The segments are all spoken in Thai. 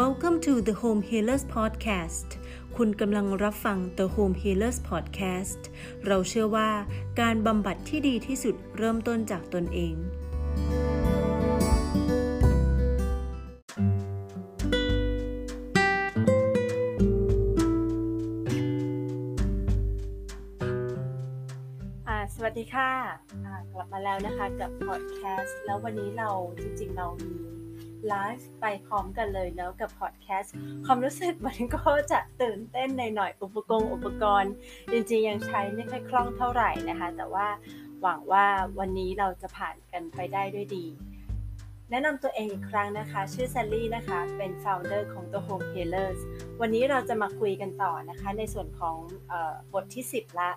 Welcome to the Home Healers Podcast คุณกำลังรับฟัง The Home Healers Podcast เราเชื่อว่าการบำบัดที่ดีที่สุดเริ่มต้นจากตนเองอาสวัสดีค่ะ กลับมาแล้วนะคะกับพอดแคสต์ แล้ววันนี้เราจริงๆเรามี ไลฟ์ไปพร้อมกันเลยแล้วกับพอดแคสต์ความรู้สึกมันก็จะตื่นเต้นในหน่อยอุปกรณ์อุปกรณ์ จริงๆ ยังใช้ไม่ค่อยคล่องเท่าไหร่นะคะ แต่ว่าหวังว่าวันนี้เราจะผ่านกันไปได้ด้วยดี แนะนำตัวเองอีกครั้งนะคะ ชื่อแซลลี่นะคะ เป็น founder ของ The Home Healers วันนี้เราจะมาคุยกันต่อนะคะ ในส่วนของออบทที่ 10 ละ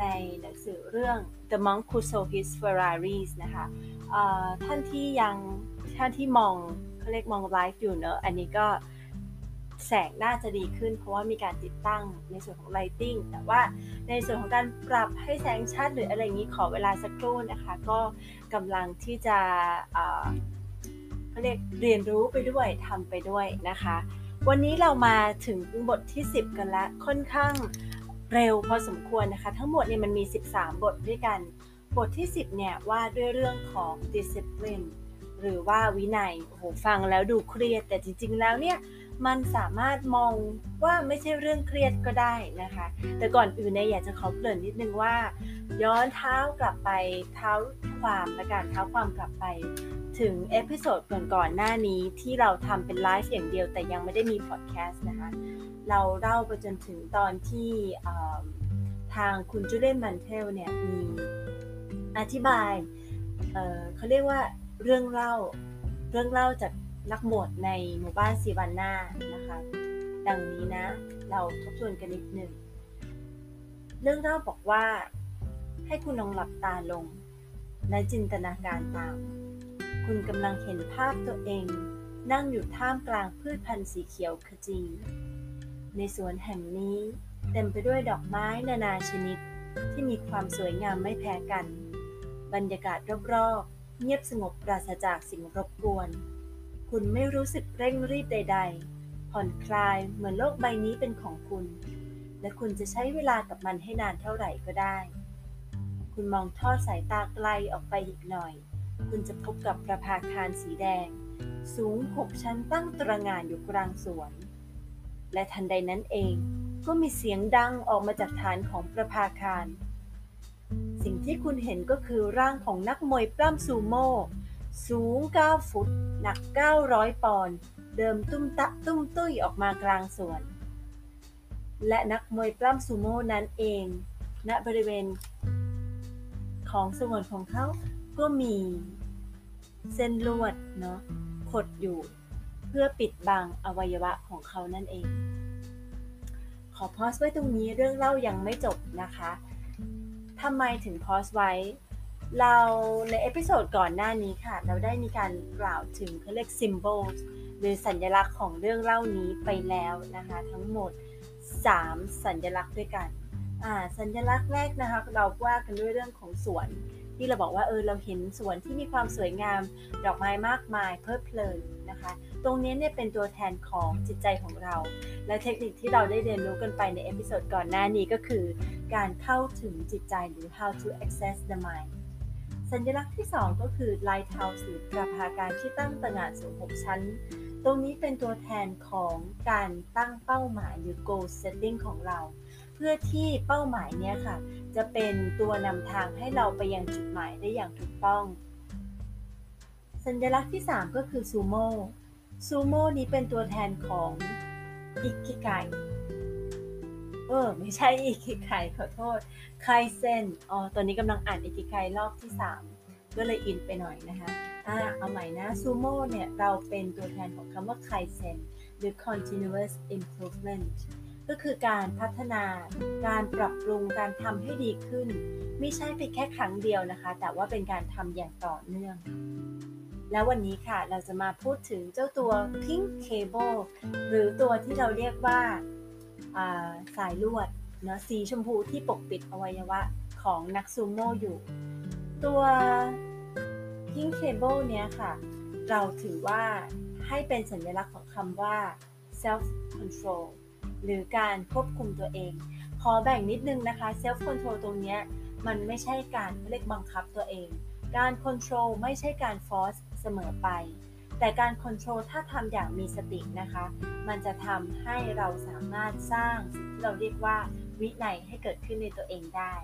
ในหนังสือเรื่อง The Monk Who Sold His Ferraris นะคะท่านที่ยัง ท่านที่มองเขาเรียกมองไลฟ์อยู่เนอะอันนี้ก็แสงน่าจะดีขึ้น เพราะว่ามีการติดตั้งในส่วนของ lighting แต่ว่าในส่วนของการปรับให้แสงชัดหรืออะไรอย่างนี้ขอเวลาสักครู่นะคะ ก็กำลังที่จะเขาเรียกเรียนรู้ไปด้วยทำไปด้วยนะคะ วันนี้เรามาถึงบทที่ 10 กันล้วค่อนข้างเร็วพอสมควรนะคะ ทั้งหมดเนี่ยมันมี 13 บทด้วยกัน บทที่ 10เนี่ยว่าด้วยเรื่องของ discipline หรือว่าวินัยโอ้โหฟังแล้วดูเครียด แต่จริง ๆ แล้วเนี่ยมันสามารถมองว่าไม่ใช่เรื่องเครียดก็ได้นะคะ แต่ก่อนอื่นเนี่ยอยากจะขอเกริ่นนิดนึงว่า ย้อนเท้ากลับไปเท้าความและการเท้าความกลับไป ถึง episode ก่อนๆหน้านี้ที่เราทำเป็นไลฟ์อย่างเดียวแต่ยังไม่ได้มีพอดแคสต์นะคะ เราเล่าไปจนถึงตอนที่ทางคุณจูเลียนมันเทลเนี่ยมีอธิบายเเขาเรียกว่า เรื่องเล่า เรื่องเล่าจากนักบวชในหมู่บ้านซีวันนานะคะ ดังนี้นะ เราทบทวนกันนิดหนึ่งเรื่องเล่าบอกว่า ให้คุณลองหลับตาลง และจินตนาการตาม คุณกำลังเห็นภาพตัวเอง นั่งอยู่ท่ามกลางพืชพันธุ์สีเขียวขจี ในสวนแห่งนี้เต็มไปด้วยดอกไม้นานาชนิดที่มีความสวยงามไม่แพ้กัน บรรยากาศรอบๆ เงียบสงบปราศจากสิ่งรบกวน คุณไม่รู้สึกเร่งรีบใด ๆ ผ่อนคลายเหมือนโลกใบนี้เป็นของคุณ และคุณจะใช้เวลากับมันให้นานเท่าไหร่ก็ได้ คุณมองทอดสายตาไกลออกไปอีกหน่อย คุณจะพบกับประภาคารสีแดง สูงหกชั้นตั้งตระงานอยู่กลางสวน และทันใดนั้นเองก็มีเสียงดังออกมาจากฐานของประภาคาร สิ่งที่คุณเห็นก็คือร่างของนักมวยปล้ำซูโม่สูง 9 ฟุต หนัก 900 ปอนด์เดิมตุ้มตะตุ้มตุ้ยออกมากลางสวน และนักมวยปล้ำซูโม่นั้นเอง ณบริเวณ ของสวนของเขาก็มีเส้นลวดเนาะขดอยู่เพื่อปิดบังอวัยวะของเขานั่นเอง ขอ pause ไว้ตรงนี้เรื่องเล่ายังไม่จบนะคะ ทำไมถึง pause ไว้ เราใน episode ก่อนหน้านี้ค่ะ เราได้มีการกล่าวถึงเขาเรียก symbols หรือสัญลักษณ์ของเรื่องเล่านี้ไปแล้วนะคะ ทั้งหมด 3 สัญลักษณ์ด้วยกันสัญลักษณ์แรกนะคะเราว่ากันด้วยเรื่องของสวน ที่เราบอกว่าเออเราเห็นสวนที่มีความสวยงาม ดอกไม้มากมายเพลิดเพลินนะคะ ตรงนี้เนี่ยเป็นตัวแทนของจิตใจของเรา และเทคนิคที่เราได้เรียนรู้กันไปใน episode ก่อนหน้านี้ก็คือ การเข้าถึงจิตใจหรือ how to access the mind สัญลักษณ์ที่ 2 ก็คือ lighthouse หรือประภาคารที่ตั้งตระหง่านสูง 6 ชั้น ตรงนี้เป็นตัวแทนของการตั้งเป้าหมายหรือ goal setting ของเรา เพื่อที่เป้าหมายเนี้ยค่ะ จะเป็นตัวนำทางให้เราไปยังจุดหมายได้อย่างถูกต้อง สัญลักษณ์ที่ 3 ก็คือซูโม่ ซูโม่นี้เป็นตัวแทนของอิกิไกเออ ไม่ใช่อิกิไกขอโทษไคเซนอ๋อตอนนี้กำลังอ่านอิกิไกรอบที่ 3 ก็เลยอินไปหน่อยนะคะอ่าเอาใหม่นะซูโม่เนี่ย เราเป็นตัวแทนของคำว่าไคเซนหรือ continuous improvement ก็คือการพัฒนา การปรับปรุง การทำให้ดีขึ้น ไม่ใช่เพียงแค่ครั้งเดียวนะคะ แต่ว่าเป็นการทำอย่างต่อเนื่อง แล้ววันนี้ค่ะเราจะมาพูดถึงเจ้าตัว Pink Cable หรือตัวที่เราเรียกว่าสายลวดเนาะสีชมพูที่ปกปิดอวัยวะของนักซูโม่อยู่ ตัว Pink Cable เนี้ยค่ะ เราถือว่าให้เป็นสัญลักษณ์ของคำว่า self control หรือการควบคุมตัวเอง ขอแบ่งนิดนึงนะคะ self control ตรงเนี้ยมันไม่ใช่การเรียกบังคับตัวเอง การ control ไม่ใช่การ force เสมอไป แต่การ control ถ้าทำอย่างมีสตินะคะ มันจะทำให้เราสามารถสร้างสิ่งที่เราเรียกว่าวินัยให้เกิดขึ้นในตัวเองได้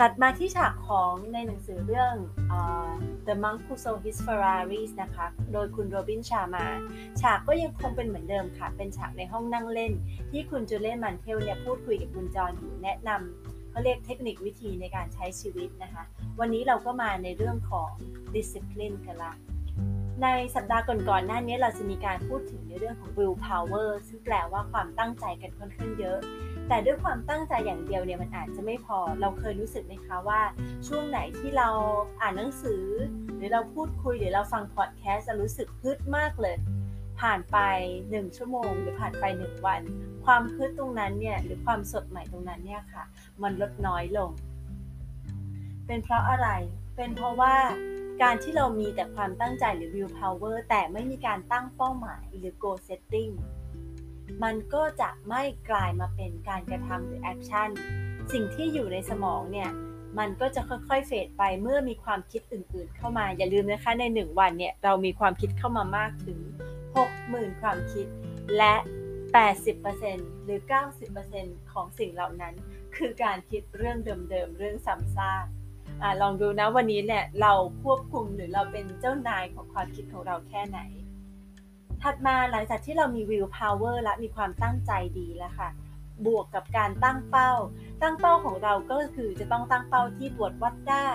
ตัดมาที่ฉากของในหนังสือเรื่อง uh, The Monk Who Sold His Ferraris นะคะ โดยคุณโรบินชามา ฉากก็ยังคงเป็นเหมือนเดิมค่ะ เป็นฉากในห้องนั่งเล่น ที่คุณจูเลียนมันเทลเนี่ยพูดคุยกับคุณจอนอยู่แนะนำ เขาเรียกเทคนิควิธีในการใช้ชีวิตนะคะ วันนี้เราก็มาในเรื่องของ discipline กันละในสัปดาห์ก่อนๆหน้านี้เราจะมีการพูดถึงในเรื่องของ will power ซึ่งแปลว่าความตั้งใจกันค่อนข้างเยอะ แต่ด้วยความตั้งใจอย่างเดียวเนี่ยมันอาจจะไม่พอ เราเคยรู้สึกไหมคะว่า ช่วงไหนที่เราอ่านหนังสือ หรือเราพูดคุยหรือเราฟังพอดแคสต์จะรู้สึกฮึดมากเลย ผ่านไป 1 ชั่วโมง หรือผ่านไป 1 วัน ความฮึดตรงนั้นเนี่ยหรือความสดใหม่ตรงนั้นเนี่ยค่ะ มันลดน้อยลง เป็นเพราะอะไร เป็นเพราะว่าการที่เรามีแต่ความตั้งใจหรือ will power แต่ไม่มีการตั้งเป้าหมายหรือ goal setting มันก็จะไม่กลายมาเป็นการกระทำหรือแอคชั่นสิ่งที่อยู่ในสมองเนี่ยมันก็จะค่อยๆ เฟดไปเมื่อมีความคิดอื่นๆ เข้ามา อย่าลืมนะคะใน 1 วันเนี่ยเรามีความคิดเข้ามามากถึง 60,000 ความคิด และ 80%หรือ 90%ของสิ่งเหล่านั้น คือการคิดเรื่องเดิมๆ เรื่องซ้ำซากอลองดูนะวันนี้เนี่ยเราควบคุมหรือเราเป็นเจ้านายของความคิดของเราแค่ไหน ถัดมาหลังจากที่เรามี will power และมีความตั้งใจดีแล้วค่ะ บวกกับการตั้งเป้า ตั้งเป้าของเราก็คือจะต้องตั้งเป้าที่ตรวจวัดได้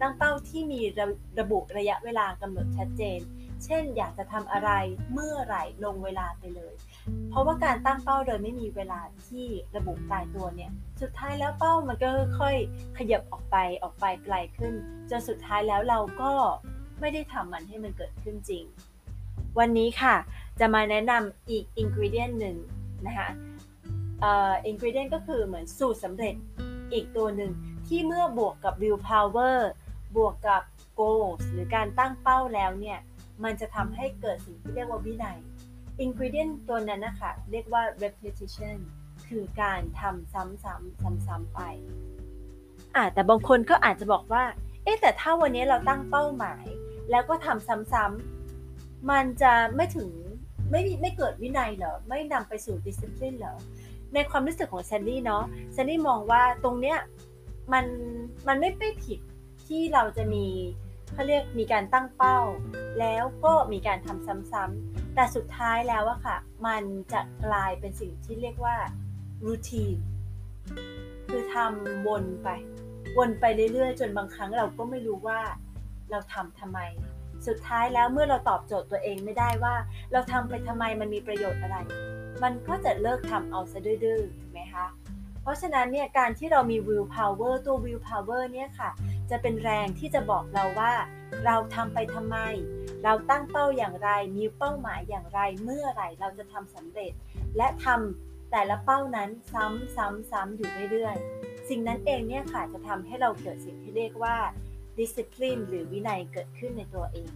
ตั้งเป้าที่มีระระบุระยะเวลากำหนดชัดเจน เช่น อยากจะทำอะไรเมื่อไหร่ลงเวลาไปเลย เพราะว่าการตั้งเป้าโดยไม่มีเวลาที่ระบุตายตัวเนี่ย สุดท้ายแล้วเป้ามันก็ค่อยขยับออกไปออกไปไกลขึ้นจนสุดท้ายแล้วเราก็ไม่ได้ทำมันให้มันเกิดขึ้นจริง วันนี้ค่ะ จะมาแนะนำอีกอินกิเดียนหนึ่งนะคะอินกิเดียนก็คือเหมือนสูตรสำเร็จอีกตัวหนึ่งที่เมื่อบวกกับ will power บวกกับ goals หรือการตั้งเป้าแล้วเนี่ย มันจะทำให้เกิดสิ่งที่เรียกว่าวินัย ingredient ตัวนั้นนะคะเรียกว่า repetition คือการทำซ้ำๆซ้ำๆไปอ่าแต่บางคนก็อาจจะบอกว่า เอ๊แต่ถ้าวันนี้เราตั้งเป้าหมาย แล้วก็ทำซ้ำๆมันจะไม่ถึงไม่ไม่เกิดวินัยเหรอ ไม่นำไปสู่ดิสซิ p ลินเหรอ ในความรู้สึกของแซลลี่เนาะแซนดี้มองว่าตรงเนี้ยมันมันไม่ไปผิดที่เราจะมีเขาเรียกมีการตั้งเป้า แล้วก็มีการทำซ้ำๆ แต่สุดท้ายแล้วอะค่ะ มันจะกลายเป็นสิ่งที่เรียกว่ารูทีนคือทำวนไป วนไปเรื่อยๆ จนบางครั้งเราก็ไม่รู้ว่าเราทำทำไม สุดท้ายแล้วเมื่อเราตอบโจทย์ตัวเองไม่ได้ว่า เราทำไปทำไมมันมีประโยชน์อะไร มันก็จะเลิกทำเอาซะดื้อๆถูกไหมคะเพราะฉะนั้นเนี่ยการที่เรามี will power ตัว will power เนี่ยค่ะ จะเป็นแรงที่จะบอกเราว่า เราทำไปทำไม เราตั้งเป้าอย่างไร มีเป้าหมายอย่างไร เมื่อไหร่เราจะทำสำเร็จ และทำแต่ละเป้านั้นซ้ำๆๆอยู่เรื่อยๆ สิ่งนั้นเองเนี่ยค่ะจะทำให้เราเกิดสิ่งที่เรียกว่า discipline หรือวินัยเกิดขึ้นในตัวเอง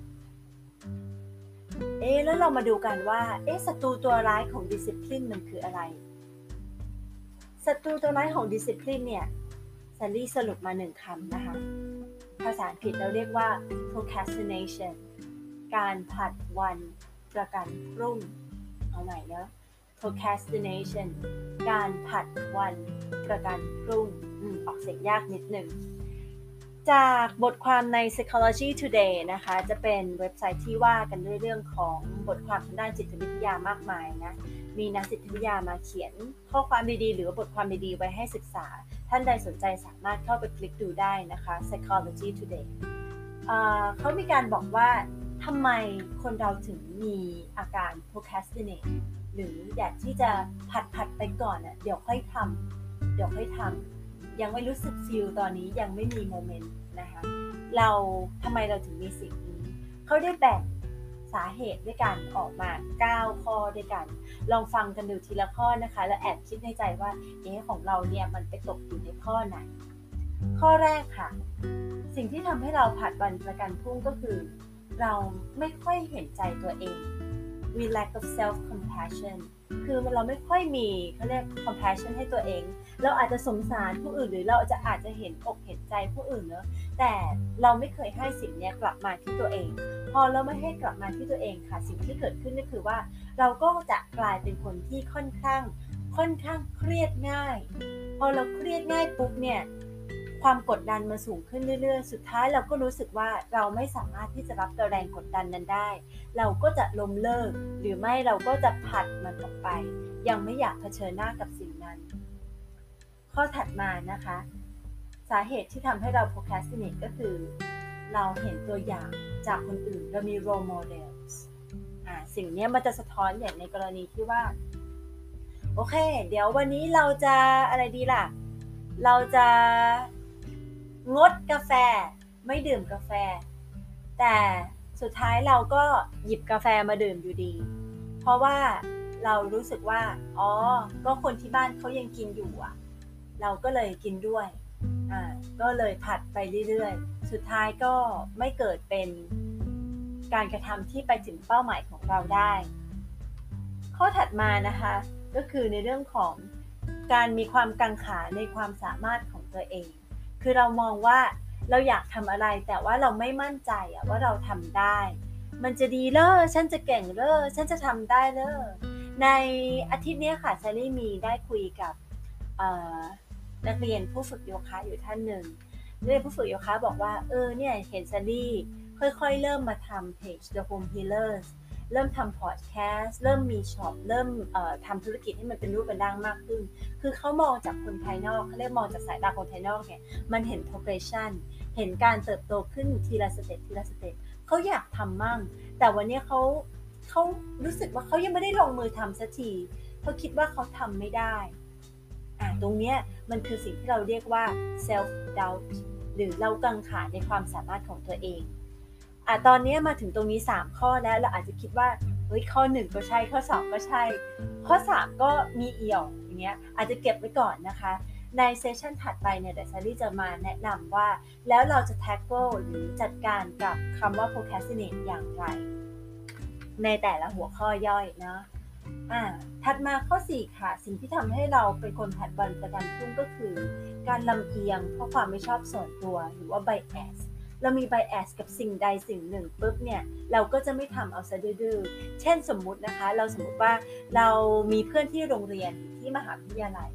เอ๊แล้วเรามาดูกันว่า เอ๊ศัตรูตัวร้ายของ discipline มันคืออะไร ศัตรูตัวร้ายของ discipline เนี่ยซันลี่สรุปมาหนึ่งคำนะคะ ภาษาอังกฤษเราเรียกว่า procrastination การผัดวันประกันพรุ่ง เอาใหม่นะ procrastination การผัดวันประกันพรุ่งออกเสียงยากนิดหนึ่ง จากบทความใน Psychology Today นะคะ จะเป็นเว็บไซต์ที่ว่ากันด้วยเรื่องของบทความทางด้านจิตวิทยามากมายนะ มีนักจิตวิทยามาเขียนข้อความดีๆ หรือบทความดีๆ ไว้ให้ศึกษา ท่านใดสนใจสามารถเข้าไปคลิกดูได้นะคะ Psychology Today เขามีการบอกว่า ทำไมคนเราถึงมีอาการ procrastinate หรืออยากที่จะผัดผัดไปก่อนเน่ยเดี๋ยวค่อยทำเดี๋ยวค่อยทำยังไม่รู้สึกฟิลตอนนี้ยังไม่มีโมเมนต์นะคะเราทำไมเราถึงมีสิ่งนี้เขาได้แบ่งสาเหตุด้วยกันออกมา 9 ข้อด้วยกัน ลองฟังกันดูทีละข้อนะคะ แล้วแอบคิดในใจว่าเอ๊ะของเราเนี่ยมันไปตกอยู่ในข้อไหน ข้อแรกค่ะ สิ่งที่ทำให้เราผัดวันประกันพรุ่งก็คือ เราไม่ค่อยเห็นใจตัวเอง we lack of self compassion คือเราไม่ค่อยมีเขาเรียก compassion ให้ตัวเอง เราอาจจะสงสารผู้อื่นหรือเราจะอาจจะเห็นอกเห็นใจผู้อื่นเนอะแต่เราไม่เคยให้สิ่งนี้กลับมาที่ตัวเอง พอเราไม่ให้กลับมาที่ตัวเองค่ะ สิ่งที่เกิดขึ้นก็คือว่า เราก็จะกลายเป็นคนที่ค่อนข้าง ค่อนข้างเครียดง่าย พอเราเครียดง่ายปุ๊บเนี่ย ความกดดันมาสูงขึ้นเรื่อยๆ สุดท้ายเราก็รู้สึกว่าเราไม่สามารถที่จะรับแรงกดดันนั้นได้ เราก็จะล้มเลิก หรือไม่เราก็จะผัดมันออกไป ยังไม่อยากเผชิญหน้ากับสิ่งนั้น ข้อถัดมานะคะ สาเหตุที่ทำให้เรา procrastinate ก็คือ เราเห็นตัวอย่างจากคนอื่น เรามี role models อ่าสิ่งนี้มันจะสะท้อนอย่างในกรณีที่ว่า โอเค เดี๋ยววันนี้เราจะอะไรดีล่ะเราจะ งดกาแฟ ไม่ดื่มกาแฟ แต่สุดท้ายเราก็หยิบกาแฟมาดื่มอยู่ดี เพราะว่าเรารู้สึกว่า อ๋อ ก็คนที่บ้านเขายังกินอยู่อะ เราก็เลยกินด้วย อ่า ก็เลยผัดไปเรื่อยๆ สุดท้ายก็ไม่เกิดเป็นการกระทำที่ไปถึงเป้าหมายของเราได้ ข้อถัดมานะคะ ก็คือในเรื่องของการมีความกังขาในความสามารถของตัวเอง คือเรามองว่าเราอยากทำอะไรแต่ว่าเราไม่มั่นใจอะว่าเราทำได้ มันจะดีเหรอฉันจะเก่งเหรอฉันจะทำได้เหรอในอาทิตย์นี้ค่ะแซลลี่มีได้คุยกับนักเรียนผู้ฝึกโยคะอยู่ท่านหนึ่งนักเรียนผู้ฝึกโยคะบอกว่าเออเนี่ยเห็นแซลลี่ค่อยๆ เริ่มมาทำเพจ The Home Healers เริ่มทำพอดแคสต์เริ่มมีช็อปเริ่มทำธุรกิจให้มันเป็นรูปเป็นร่างมากขึ้น คือเขามองจากคนภายนอกเขาเรียกมองจากสายตาคนภายนอกเนี่ยมันเห็น progression เห็นการเติบโตขึ้นทีละ step ทีละ step เขาอยากทำมั่ง แต่วันนี้เขาเขารู้สึกว่าเขายังไม่ได้ลงมือทำสักทีเขาคิดว่าเขาทำไม่ได้อ่าตรงเนี้ยมันคือสิ่งที่เราเรียกว่า self doubt หรือเรากังขาในความสามารถของตัวเอง อะตอนนี้มาถึงตรงนี้ 3 ข้อแล้วเราอาจจะคิดว่าเฮ้ยข้อ 1 ก็ใช่ข้อ 2 ก็ใช่ ข้อ 3 ก็มีเอี่ยวอย่างเงี้ยอาจจะเก็บไว้ก่อนนะคะ ในเซสชันถัดไปเนี่ยเดี๋ยวซารี่จะมาแนะนำว่า แล้วเราจะ tackle หรือจัดการกับคำว่า procrastinate อย่างไร ในแต่ละหัวข้อย่อยนะอ่าถัดมาข้อ 4 ค่ะ สิ่งที่ทำให้เราเป็นคนผัดวันประกันพรุ่งก็คือ การลำเอียงเพราะความไม่ชอบส่วนตัวหรือว่า bias เรามีไบแอสกับสิ่งใดสิ่งหนึ่งปุ๊บเนี่ยเราก็จะไม่ทำเอาซะดื้อเช่นสมมุตินะคะ เราสมมุติว่าเรามีเพื่อนที่โรงเรียนที่มหาวิทยาลัย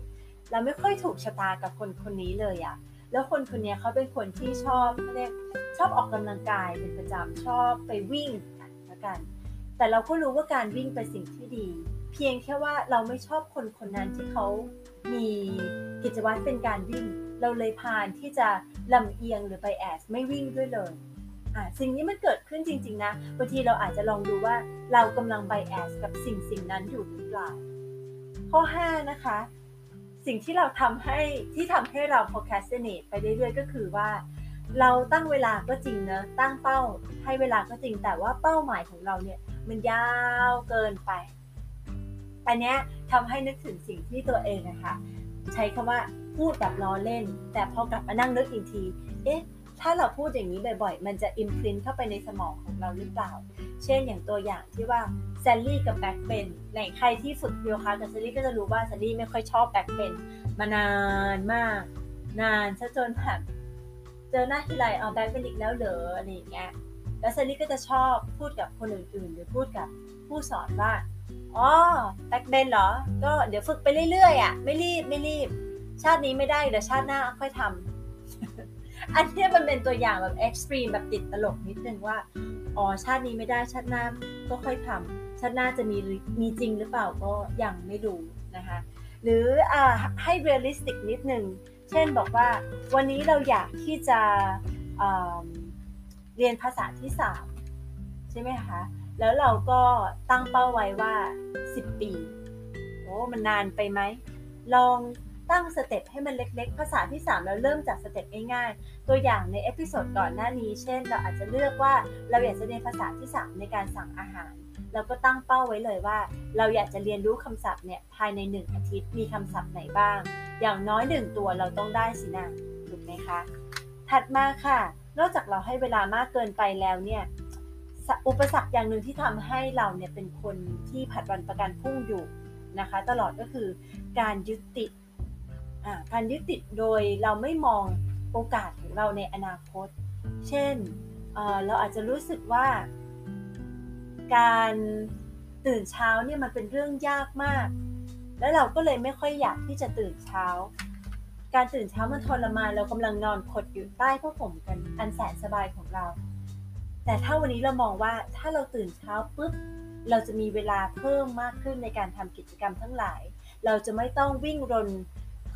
เราไม่ค่อยถูกชะตากับคนคนนี้เลยอะแล้วคนคนนี้เขาเป็นคนที่ชอบเขาเรียกชอบออกกำลังกายเป็นประจำชอบไปวิ่งละกัน แต่เราก็รู้ว่าการวิ่งเป็นสิ่งที่ดี เพียงแค่ว่าเราไม่ชอบคนคนนั้นที่เขามีกิจวัตรเป็นการวิ่ง เราเลยพานที่จะลำเอียงหรือไปแอสไม่วิ่งด้วยเลยอ่าสิ่งนี้มันเกิดขึ้นจริง ๆ นะบางทีเราอาจจะลองดูว่าเรากำลังไบแอสกับสิ่งสิ่งนั้นอยู่หรือเปล่า ข้อ 5 นะคะ สิ่งที่เราทำให้ที่ทำให้เรา procrastinate ไปเรื่อยๆ ก็คือว่า เราตั้งเวลาก็จริงนะตั้งเป้าให้เวลาก็จริงแต่ว่าเป้าหมายของเราเนี่ยมันยาวเกินไป อันนี้ทำให้นึกถึงสิ่งที่ตัวเองนะคะ ใช้คำว่า พูดแบบล้อเล่น แต่พอกลับมานั่งนึกอีกที เอ๊ะ ถ้าเราพูดอย่างนี้บ่อยๆ มันจะ imprint เข้าไปในสมองของเราหรือเปล่า เช่นอย่างตัวอย่างที่ว่าแซลลี่กับ backbend ในใครที่ฝึกโยคะกับแซลลี่ก็จะรู้ว่าแซลลี่ไม่ค่อยชอบ backbend มานานมาก นานซะจนแบบเจอหน้าทีไรเอา backbend อีกแล้วเหรออะไรอย่างเงี้ยแล้วแซลลี่ก็จะชอบพูดกับคนอื่นๆ หรือพูดกับผู้สอนว่าอ๋อ backbend เหรอ ก็เดี๋ยวฝึกไปเรื่อยๆอะ ไม่รีบไม่รีบ ชาตินี้ไม่ได้เดี๋ยวชาติหน้าค่อยทำอันนี้มันเป็นตัวอย่างแบบ extreme แบบติดตลกนิดนึงว่า อ๋อ ชาตินี้ไม่ได้ชาติหน้าก็ค่อยทำชาติหน้าจะมีมีจริงหรือเปล่าก็ยังไม่รู้นะคะ หรืออให้ realistic นิดนึง เช่นบอกว่าวันนี้เราอยากที่จะเรียนภาษาที่ 3 ใช่ไหมคะ แล้วเราก็ตั้งเป้าไว้ว่า 10 ปี โอ้ มันนานไปไหม ลอง ตั้ง step ให้มันเล็กๆ ภาษาที่3แล้วเริ่มจาก step ง่ายๆ ตัวอย่างใน episode ก่อนหน้านี้ เช่น เราอาจจะเลือกว่าเราอยากจะเรียนภาษาที่ 3 ในการสั่งอาหาร เราก็ตั้งเป้าไว้เลยว่า เราอยากจะเรียนรู้คำศัพท์เนี่ยภายใน 1 อาทิตย์มีคำศัพท์ไหนบ้าง อย่างน้อย 1 ตัวเราต้องได้สินะถูกไหมคะ ถัดมาค่ะ นอกจากเราให้เวลามากเกินไปแล้วเนี่ยอุปสรรคอย่างหนึ่งที่ทำให้เราเนี่ยเป็นคนที่ผัดวันประกันพรุ่งอยู่นะคะ ตลอดก็คือการยึดติด การยึดติดโดยเราไม่มองโอกาสของเราในอนาคต เช่นเเราอาจจะรู้สึกว่า การตื่นเช้าเนี่ยมันเป็นเรื่องยากมาก แล้วเราก็เลยไม่ค่อยอยากที่จะตื่นเช้า การตื่นเช้ามันทรมานเรากำลังนอนขดอยู่ใต้ผ้าห่มกันอันแสนสบายของเรา แต่ถ้าวันนี้เรามองว่าถ้าเราตื่นเช้าปุ๊บเราจะมีเวลาเพิ่มมากขึ้นในการทำกิจกรรมทั้งหลาย เราจะไม่ต้องวิ่งรน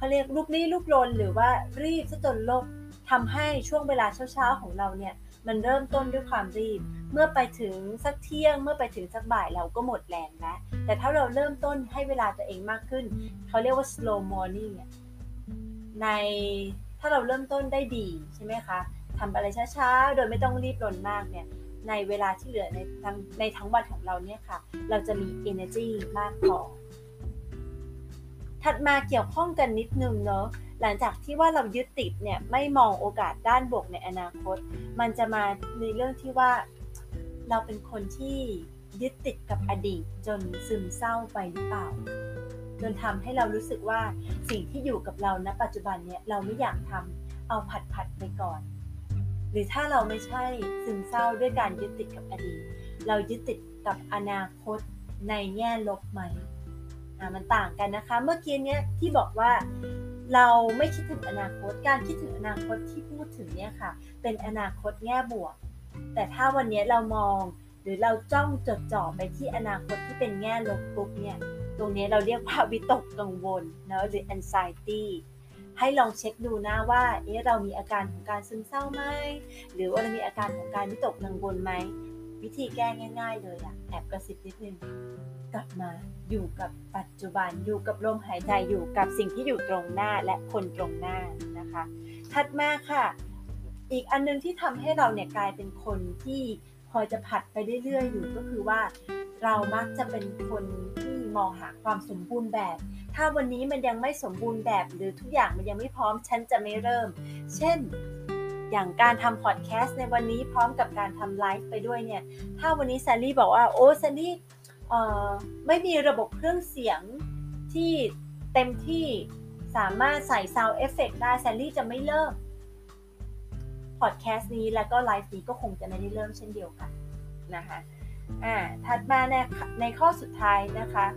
เขาเรียกลุกลี้ลุกรนหรือว่ารีบซะจนลบทำให้ช่วงเวลาเช้าๆของเราเนี่ยมันเริ่มต้นด้วยความรีบ เมื่อไปถึงสักเที่ยง เมื่อไปถึงสักบ่ายเราก็หมดแรงแล้ว แต่ถ้าเราเริ่มต้นให้เวลาตัวเองมากขึ้น เขาเรียกว่า slow morning ในถ้าเราเริ่มต้นได้ดีใช่ไหมคะทำอะไรช้าๆ โดยไม่ต้องรีบรนมากเนี่ย ในเวลาที่เหลือในทั้งในทั้งวันของเราเนี่ยค่ะ เราจะมี energy มากพอ ถัดมาเกี่ยวข้องกันนิดนึงเนาะหลังจากที่ว่าเรายึดติดเนี่ยไม่มองโอกาสด้านบวกในอนาคต มันจะมาในเรื่องที่ว่าเราเป็นคนที่ยึดติดกับอดีตจนซึมเศร้าไปหรือเปล่า จนทำให้เรารู้สึกว่าสิ่งที่อยู่กับเราณปัจจุบันเนี่ยเราไม่อยากทำเอาผัดผัดไปก่อน หรือถ้าเราไม่ใช่ซึมเศร้าด้วยการยึดติดกับอดีต เรายึดติดกับอนาคตในแง่ลบไหม มันต่างกันนะคะ เมื่อกี้เนี้ยที่บอกว่าเราไม่คิดถึงอนาคต การคิดถึงอนาคตที่พูดถึงเนี่ยค่ะ เป็นอนาคตแง่บวก แต่ถ้าวันนี้เรามองหรือเราจ้องจดจ่อไปที่อนาคตที่เป็นแง่ลบปุ๊บเนี่ย ตรงนี้เราเรียกว่าวิตกกังวลเนาะหรือ anxiety ให้ลองเช็คดูนะว่า เอ๊ะเรามีอาการของการซึมเศร้าไหม หรือว่าเรามีอาการของการวิตกกังวลไหม วิธีแก้ง่าย ๆ เลยอะแอบกระซิบนิดนึงกลับมาอยู่กับปัจจุบันอยู่กับลมหายใจอยู่กับสิ่งที่อยู่ตรงหน้าและคนตรงหน้านะคะ ถัดมาค่ะ อีกอันนึงที่ทำให้เราเนี่ยกลายเป็นคนที่คอยจะผัดไปเรื่อยๆ อยู่ก็คือว่า เรามักจะเป็นคนที่มองหาความสมบูรณ์แบบ ถ้าวันนี้มันยังไม่สมบูรณ์แบบ หรือทุกอย่างมันยังไม่พร้อมฉันจะไม่เริ่ม เช่น อย่างการทำพอดแคสต์ในวันนี้พร้อมกับการทำไลฟ์ไปด้วยเนี่ย ถ้าวันนี้แซลลี่บอกว่าโอ้แซลลี่ไม่มีระบบเครื่องเสียงที่เต็มที่สามารถใส่ sound effect ได้แซลลี่จะไม่เริ่มพอดแคสต์นี้แล้วก็ไลฟ์นี้ก็คงจะไม่ได้เริ่มเช่นเดียวกันนะคะอ่าถัดมาในในข้อสุดท้ายนะคะ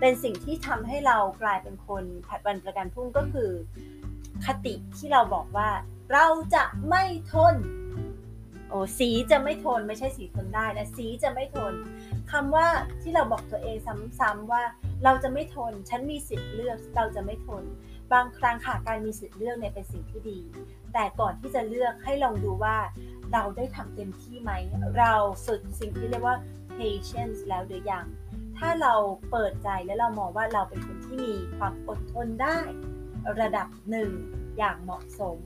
เป็นสิ่งที่ทำให้เรากลายเป็นคนผัดวันประกันพรุ่งก็คือ คติที่เราบอกว่า เราจะไม่ทน โอ้สีจะไม่ทนไม่ใช่สีทนได้นะสีจะไม่ทนคำว่าที่เราบอกตัวเองซ้ำๆว่า เราจะไม่ทน ฉันมีสิทธิ์เลือกเราจะไม่ทน บางครั้งค่ะการมีสิทธิ์เลือกเนี่ยเป็นสิ่งที่ดี แต่ก่อนที่จะเลือกให้ลองดูว่าเราได้ทำเต็มที่ไหม เราฝึกสิ่งที่เรียกว่า patience แล้วหรือยัง ถ้าเราเปิดใจและเรามองว่าเราเป็นคนที่มีความอดทนได้ ระดับหนึ่งอย่างเหมาะสม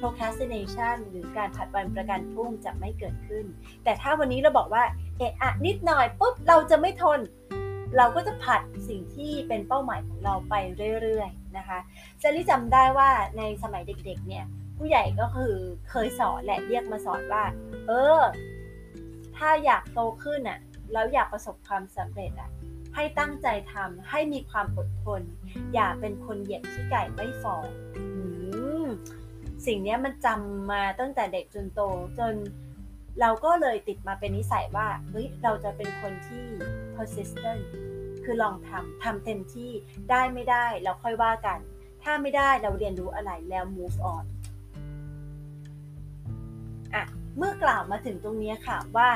procrastination หรือการผัดวันประกันพรุ่งจะไม่เกิดขึ้น แต่ถ้าวันนี้เราบอกว่าเอะอะนิดหน่อยปุ๊บเราจะไม่ทน เราก็จะผัดสิ่งที่เป็นเป้าหมายของเราไปเรื่อยๆนะคะเจลลี่จำได้ว่าในสมัยเด็กๆเนี่ยผู้ใหญ่ก็คือเคยสอนแหละเรียกมาสอนว่า เออ ถ้าอยากโตขึ้นอะ่ะแล้วอยากประสบความสำเร็จอะ่ะให้ตั้งใจทำให้มีความอดทน อย่าเป็นคนเหยียบขี้ไก่ไม่ฟองสิ่งนี้มันจำมาตั้งแต่เด็กจนโตจนเราก็เลยติดมาเป็นนิสัยว่าเฮ้ยเราจะเป็นคนที่ persistent คือลองทำทำเต็มที่ได้ไม่ได้เราค่อยว่ากัน ถ้าไม่ได้เราเรียนรู้อะไรแล้ว move on อะเมื่อกล่าวมาถึงตรงนี้ค่ะว่า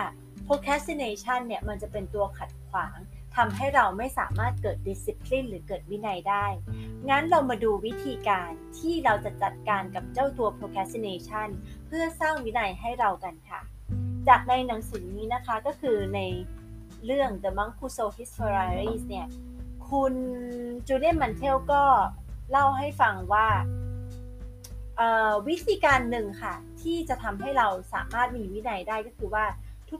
procrastination เนี่ยมันจะเป็นตัวขัดขวาง ทำให้เราไม่สามารถเกิด discipline หรือเกิดวินัยได้ งั้นเรามาดูวิธีการที่เราจะจัดการกับเจ้าตัว procrastination เพื่อสร้างวินัยให้เรากันค่ะ จากในหนังสือนี้นะคะก็คือในเรื่อง The Monk Who Sold His Ferraris เนี่ย คุณจูเลียนมันเทลก็เล่าให้ฟังว่าวิธีการหนึ่งค่ะ ที่จะทำให้เราสามารถมีวินัยได้ก็คือว่า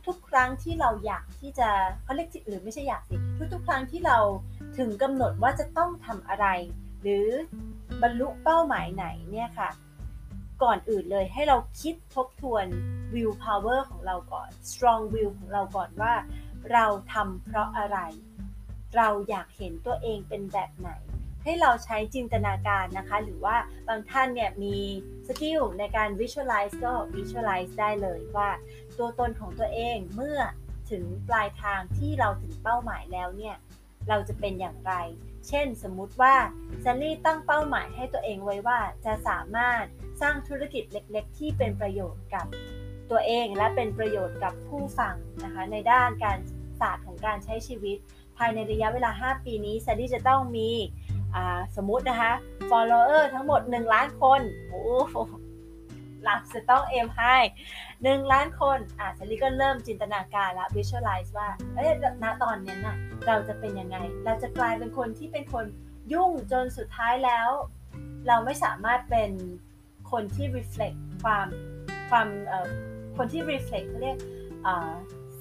ทุก ๆ ครั้งที่เราอยากที่จะเขาเรียกหรือไม่ใช่อยากสิทุก ๆ ครั้งที่เราถึงกำหนดว่าจะต้องทำอะไร หรือบรรลุเป้าหมายไหนเนี่ยค่ะ ก่อนอื่นเลยให้เราคิดทบทวน will power ของเราก่อน strong will ของเราก่อนว่า เราทำเพราะอะไร เราอยากเห็นตัวเองเป็นแบบไหน ให้เราใช้จินตนาการนะคะ หรือว่าบางท่านเนี่ยมี skill ในการ visualize ก็ visualize ได้เลยว่า ตัวตนของตัวเองเมื่อถึงปลายทางที่เราถึงเป้าหมายแล้วเนี่ยเราจะเป็นอย่างไร เช่น สมมุติว่าแซลลี่ตั้งเป้าหมายให้ตัวเองไว้ว่าจะสามารถสร้างธุรกิจเล็กๆ ที่เป็นประโยชน์กับตัวเองและเป็นประโยชน์กับผู้ฟังนะคะในด้านการศาสตร์ของการใช้ชีวิต ภายในระยะเวลา 5 ปีนี้ซันลี่จะต้องมีสมมุตินะคะ follower ทั้งหมด 1 ล้านคน โอ้หลักจะต้องเอมให้ หนึ่งล้านคนอะเซลี่ก็เริ่มจินตนาการละ visualize ว่าเอ้ยณตอนนี้น่ะเราจะเป็นยังไง เราจะกลายเป็นคนที่เป็นคนยุ่งจนสุดท้ายแล้ว เราไม่สามารถเป็นคนที่ reflect ความความคนที่ reflect เรียก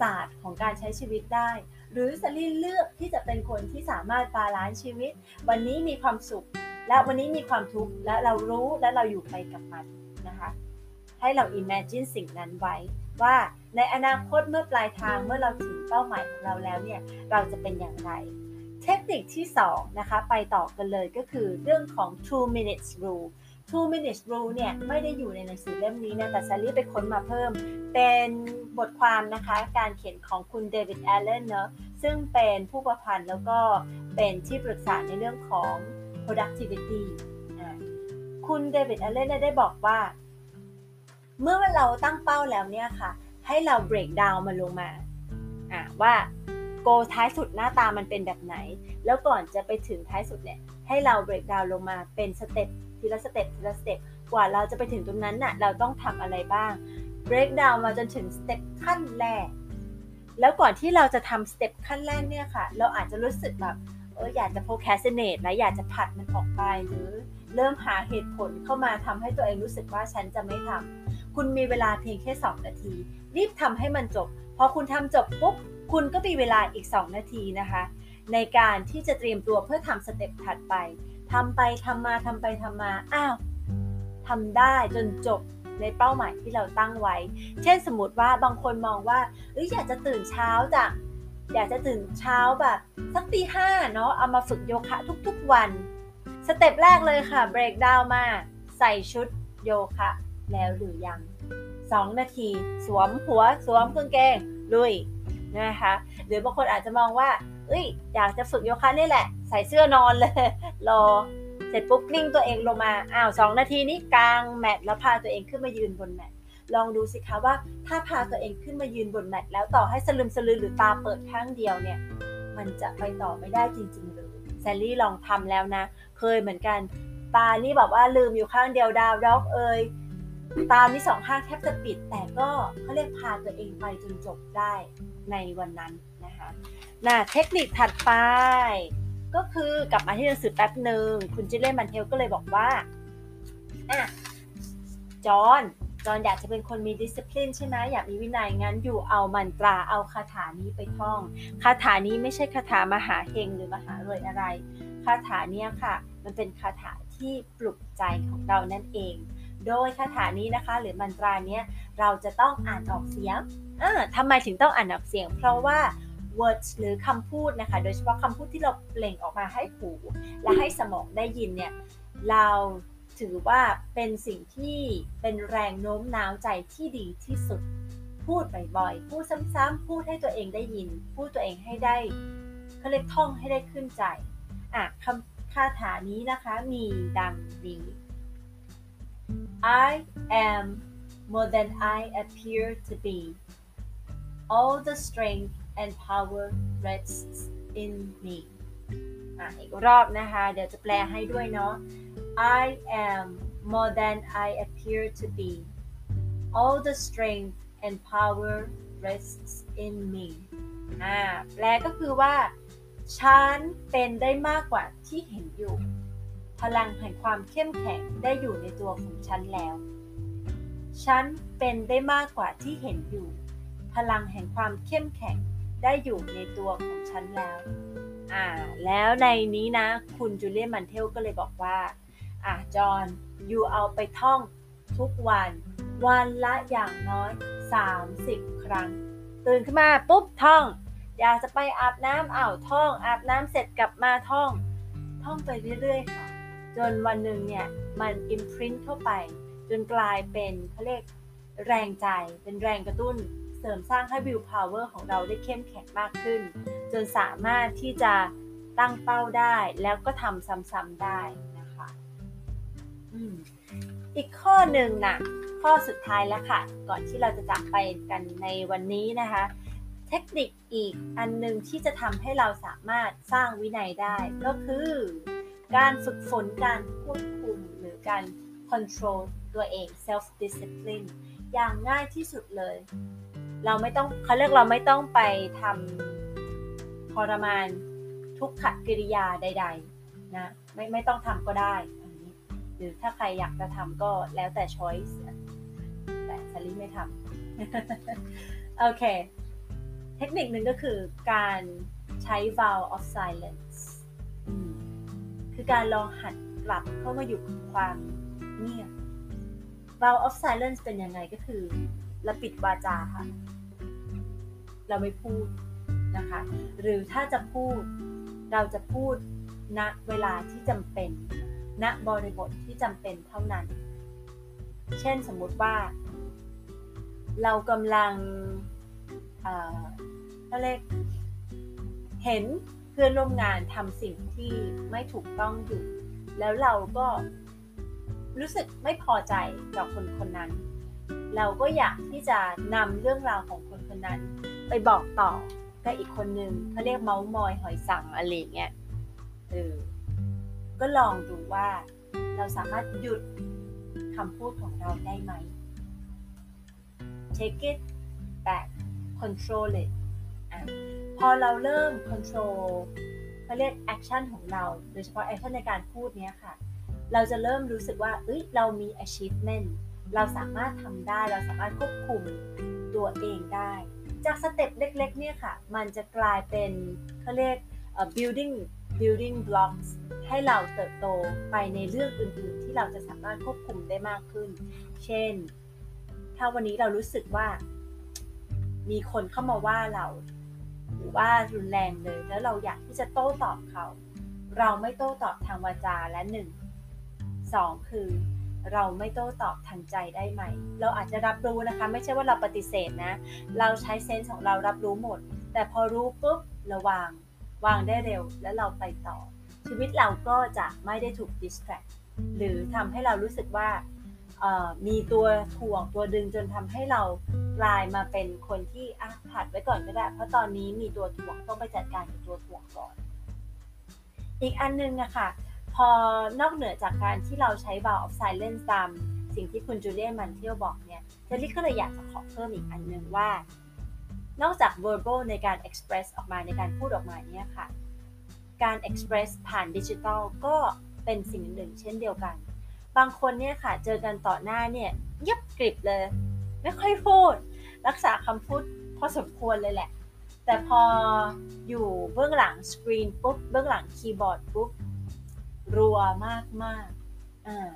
ศาสตร์ของการใช้ชีวิตได้ หรือแซลลี่เลือกที่จะเป็นคนที่สามารถ balance ชีวิต วันนี้มีความสุข และวันนี้มีความทุกข์และเรารู้และเราอยู่ไปกับมันนะคะ ให้เรา imagine สิ่งนั้นไว้ ว่าในอนาคตเมื่อปลายทางเมื่อเราถึงเป้าหมายของเราแล้วเนี่ยเราจะเป็นอย่างไร เทคนิคที่2นะคะไปต่อกันเลยก็คือเรื่องของ two minutes rule two minutes rule เนี่ยไม่ได้อยู่ในหนังสือเล่มนี้นะ แต่ซันนี่ไปค้นมาเพิ่ม เป็นบทความนะคะการเขียนของคุณเดวิดแอลเลนเนาะซึ่งเป็นผู้ประพันธ์แล้วก็เป็นที่ปรึกษาในเรื่องของ productivity คุณเดวิดแอลเลนได้บอกว่า เมื่อเราตั้งเป้าแล้วเนี่ยค่ะ ให้เรา break down มันลงมาอ่าว่า goal ท้ายสุดหน้าตามันเป็นแบบไหน แล้วก่อนจะไปถึงท้ายสุดเนี่ย ให้เรา break down ลงมาเป็นสเต็ปทีละสเต็ปทีละสเต็ปกว่าเราจะไปถึงตรงนั้นน่ะเราต้องทำอะไรบ้าง break down มาจนถึงสเต็ปขั้นแรก แล้วก่อนที่เราจะทำสเต็ปขั้นแรกเนี่ยค่ะ เราอาจจะรู้สึกแบบเอออยากจะ procrastinate นะอยากจะผัดมันออกไปหรือเริ่มหาเหตุผลเข้ามาทำให้ตัวเองรู้สึกว่าฉันจะไม่ทำ คุณมีเวลาเพียงแค่ 2 นาที รีบทำให้มันจบ พอคุณทำจบปุ๊บ คุณก็มีเวลาอีก 2 นาทีนะคะ ในการที่จะเตรียมตัวเพื่อทำสเต็ปถัดไปทำไปทำมาทำไปทำมา อ้าวทำได้จนจบในเป้าหมายที่เราตั้งไว้ เช่นสมมติว่าบางคนมองว่าเอยอยากจะตื่นเช้าจ้ะอยากจะตื่นเช้าแบบสักตีห้าเนาะ เอามาฝึกโยคะทุกๆวัน สเต็ปแรกเลยค่ะ เบรกดาวมา ใส่ชุดโยคะ แล้วหรือยัง 2 นาที สวมหัวสวมกางเกงลุยนะคะหรือบางคนอาจจะมองว่าเอ้ยอยากจะฝึกโยคะนี่แหละ ใส่เสื้อนอนเลยรอเสร็จปุ๊บกลิ้งตัวเองลงมาอ้าวสองนาทีนี้กลางแมทแล้วพาตัวเองขึ้นมายืนบนแมทลองดูสิคะว่าถ้าพาตัวเองขึ้นมายืนบนแมทแล้วต่อให้สลึมสลือหรือตาเปิดข้างเดียวเนี่ย มันจะไปต่อไม่ได้จริงๆหรือแซลลี่ลองทำแล้วนะ เคยเหมือนกัน ตานี่แบบว่าลืมอยู่ข้างเดียว down dog เอย ตานี่สองข้างแทบจะปิด แต่ก็เขาเรียกพาตัวเองไปจนจบได้ในวันนั้นนะคะน่ะเทคนิคถัดไป ก็คือกลับมาที่หนังสือแป๊บหนึ่งคุณจูเลียนแมนเทิลก็เลยบอกว่าอะจอนจอนอยากจะเป็นคนมีดิสซิ p ลินใช่ไหมอยากมีวินัยงั้น you เอา mantra เอาคาถานี้ไปท่องคาถานี้ไม่ใช่คาถามหาเฮงหรือมหารวยอะไรคาถาเนี้ยค่ะ มันเป็นคาถาที่ปลุกใจของเรานั่นเอง โดยคาถานี้นะคะ หรือมันตราเนี้ยเราจะต้องอ่านออกเสียงอ่าทำไมถึงต้องอ่านออกเสียง เพราะว่า words หรือคำพูดนะคะ โดยเฉพาะคำพูดที่เราเปล่งออกมาให้หู และให้สมองได้ยินเนี่ย เราถือว่าเป็นสิ่งที่เป็นแรงโน้มน้าวใจที่ดีที่สุด พูดบ่อยๆ พูดซ้ำๆ พูดให้ตัวเองได้ยิน พูดตัวเองให้ได้เขาเรียกท่องให้ได้ขึ้นใจ อะคำคาถานี้นะคะมีดังนี้ I am more than I appear to be all the strength and power rests in me อ่ะอีกรอบนะคะ เดี๋ยวจะแปลให้ด้วยเนาะ I am more than I appear to be. All the strength and power rests in me อ่าแปลก็คือว่า ฉันเป็นได้มากกว่าที่เห็นอยู่ พลังแห่งความเข้มแข็งได้อยู่ในตัวของฉันแล้ว ฉันเป็นได้มากกว่าที่เห็นอยู่ พลังแห่งความเข้มแข็งได้อยู่ในตัวของฉันแล้ว อ่า แล้วในนี้นะ คุณจูเลียนมันเทลก็เลยบอกว่า อะจอห์นยูเอาไปท่องทุกวัน วันละอย่างน้อย 30 ครั้ง ตื่นขึ้นมาปุ๊บท่อง อยากจะไปอาบน้ำอ้าวท่อง อาบน้ำเสร็จกลับมาท่อง ท่องไปเรื่อยๆค่ะ จนวันหนึ่งเนี่ยมันอิมพรินต์เข้าไป จนกลายเป็นเขาเรียกแรงใจ เป็นแรงกระตุ้นเสริมสร้างให้วิวพาวเวอร์ของเราได้เข้มแข็งมากขึ้น จนสามารถที่จะตั้งเป้าได้แล้วก็ทำซ้ำๆได้นะคะอีกข้อหนึ่งนะข้อสุดท้ายแล้วค่ะ ก่อนที่เราจะจากไปกันในวันนี้นะคะ เทคนิคอีกอันหนึ่งที่จะทำให้เราสามารถสร้างวินัยได้ก็คือ การฝึกฝนการควบคุมหรือการ control ตัวเอง self discipline อย่างง่ายที่สุดเลย เราไม่ต้องเขาเรียกเราไม่ต้องไปทำทรมานทุกขกิริยาใด ๆ นะ ไม่ไม่ต้องทำก็ได้อันนี้ หรือถ้าใครอยากจะทำก็แล้วแต่ choice แต่สลีไม่ทำโอเค เทคนิคหนึ่งก็คือการใช้ vow of silence คือการลองหัดกลับเข้ามาอยู่กับความเงียบ vow of silence เป็นยังไงก็คือเราปิดวาจาค่ะ เราไม่พูดนะคะ หรือถ้าจะพูด เราจะพูดณเวลาที่จำเป็น ณบริบทที่จำเป็นเท่านั้น เช่นสมมุติว่า เรากำลังเขาเรียกเห็น เพื่อนร่วมงานทำสิ่งที่ไม่ถูกต้องอยู่ แล้วเราก็รู้สึกไม่พอใจกับคนคนนั้น เราก็อยากที่จะนำเรื่องราวของคนคนนั้น ไปบอกต่อกับอีกคนนึงเขาเรียกเมาส์มอยหอยสังอะไรเงี้ยเออก็ลองดูว่าเราสามารถหยุดคำพูดของเราได้ไหม take it back control it อ พอเราเริ่ม control เขาเรียก action ของเรา โดยเฉพาะ action ในการพูดเนี้ยค่ะ เราจะเริ่มรู้สึกว่าเอ้ยเรามี achievement เราสามารถทำได้ เราสามารถควบคุมตัวเองได้ จากสเต็ปเล็กๆเนี่ยค่ะ มันจะกลายเป็นเขาเรียก building building blocks ให้เราเติบโตไปในเรื่องอื่นๆ ที่เราจะสามารถควบคุมได้มากขึ้น เช่น ถ้าวันนี้เรารู้สึกว่า มีคนเข้ามาว่าเรา หรือว่ารุนแรงเลย แล้วเราอยากที่จะโต้ตอบเขา เราไม่โต้ตอบทางวาจาและหนึ่งสองคือ เราไม่โต้ตอบทางใจได้ไหม เราอาจจะรับรู้นะคะ ไม่ใช่ว่าเราปฏิเสธนะ เราใช้เซนส์ของเรารับรู้หมด แต่พอรู้ปุ๊บระวาง วางได้เร็ว แล้วเราไปต่อ ชีวิตเราก็จะไม่ได้ถูก distract หรือทำให้เรารู้สึกว่า มีตัวถ่วงตัวดึงจนทำให้เรากลายมาเป็นคนที่อะผัดไว้ก่อนก็ได้ เพราะตอนนี้มีตัวถ่วงต้องไปจัดการกับตัวถ่วงก่อน อีกอันนึงอะค่ะพอนอกเหนือจากการที่เราใช้ vow of silence ตามสิ่งที่คุณจูเลียนมันเที่ยวบอกเนี่ยเจลลี่ก็เลยอยากจะขอเพิ่มอีกอันนึงว่า นอกจาก verbal ในการ express ออกมาในการพูดออกมาเนี่ยค่ะ การ express ผ่านดิจิทัลก็เป็นสิ่งหนึ่งเช่นเดียวกัน บางคนเนี่ยค่ะเจอกันต่อหน้าเนี่ยเงียบกริบเลย ไม่ค่อยพูด รักษาคำพูดพอสมควรเลยแหละ แต่พออยู่เบื้องหลังสกรีนปุ๊บเบื้องหลังคีย์บอร์ดปุ๊บรัวมากมากอ่า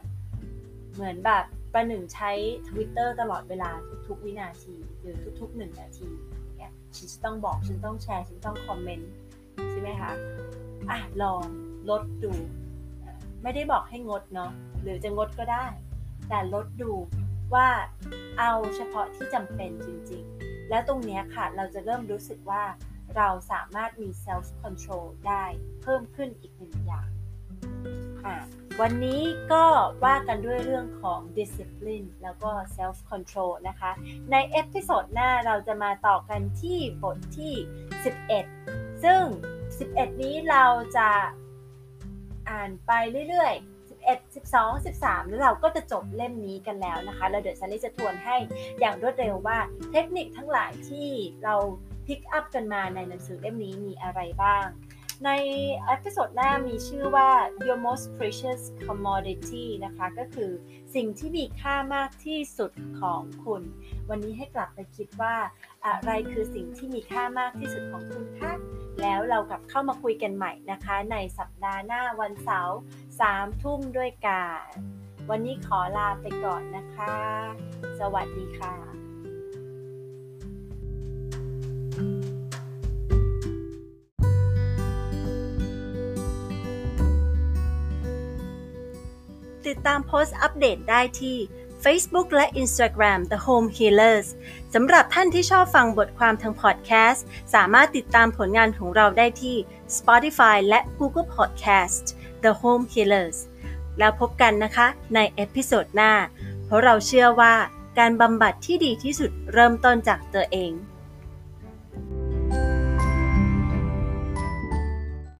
เหมือนแบบประหนึ่งใช้ Twitter ตลอดเวลาทุกๆ วินาที หรือทุกๆหนึ่งนาทีเนี่ยฉันต้องบอกฉันต้องแชร์ฉันต้องคอมเมนต์ใช่ไหมคะอะลองลดดู ไม่ได้บอกให้งดเนาะหรือจะงดก็ได้ แต่ลดดูว่าเอาเฉพาะที่จำเป็นจริงๆ แล้วตรงนี้ค่ะเราจะเริ่มรู้สึกว่าเราสามารถมี self control ได้เพิ่มขึ้นอีกหนึ่งอย่าง วันนี้ก็ว่ากันด้วยเรื่องของ discipline แล้วก็ self control นะคะ ใน episode หน้าเราจะมาต่อกันที่บทที่ 11 ซึ่ง 11 นี้เราจะ อ่านไปเรื่อยๆ11 12 13 แล้วเราก็จะจบเล่มนี้กันแล้วนะคะ แล้วเดี๋ยวซันนี่จะทวนให้อย่างรวดเร็วว่าเทคนิคทั้งหลายที่เรา pick up กันมาในหนังสือเล่มนี้มีอะไรบ้าง ใน episode หน้ามีชื่อว่า your most precious commodity นะคะ ก็คือสิ่งที่มีค่ามากที่สุดของคุณ วันนี้ให้กลับไปคิดว่า อะไรคือสิ่งที่มีค่ามากที่สุดของคุณคะแล้วเรากลับเข้ามาคุยกันใหม่นะคะ ในสัปดาห์หน้าวันเสาร์สามทุ่มด้วยกันวันนี้ขอลาไปก่อนนะคะ สวัสดีค่ะ ติดตามโพสต์อัปเดตได้ที่ Facebook และ Instagram The Home Healers สำหรับท่านที่ชอบฟังบทความทางพอดแคสต์ สามารถติดตามผลงานของเราได้ที่ Spotify และ Google Podcast The Home Healers แล้วพบกันนะคะใน episode หน้า เพราะเราเชื่อว่าการบำบัดที่ดีที่สุดเริ่มต้นจากตัวเอง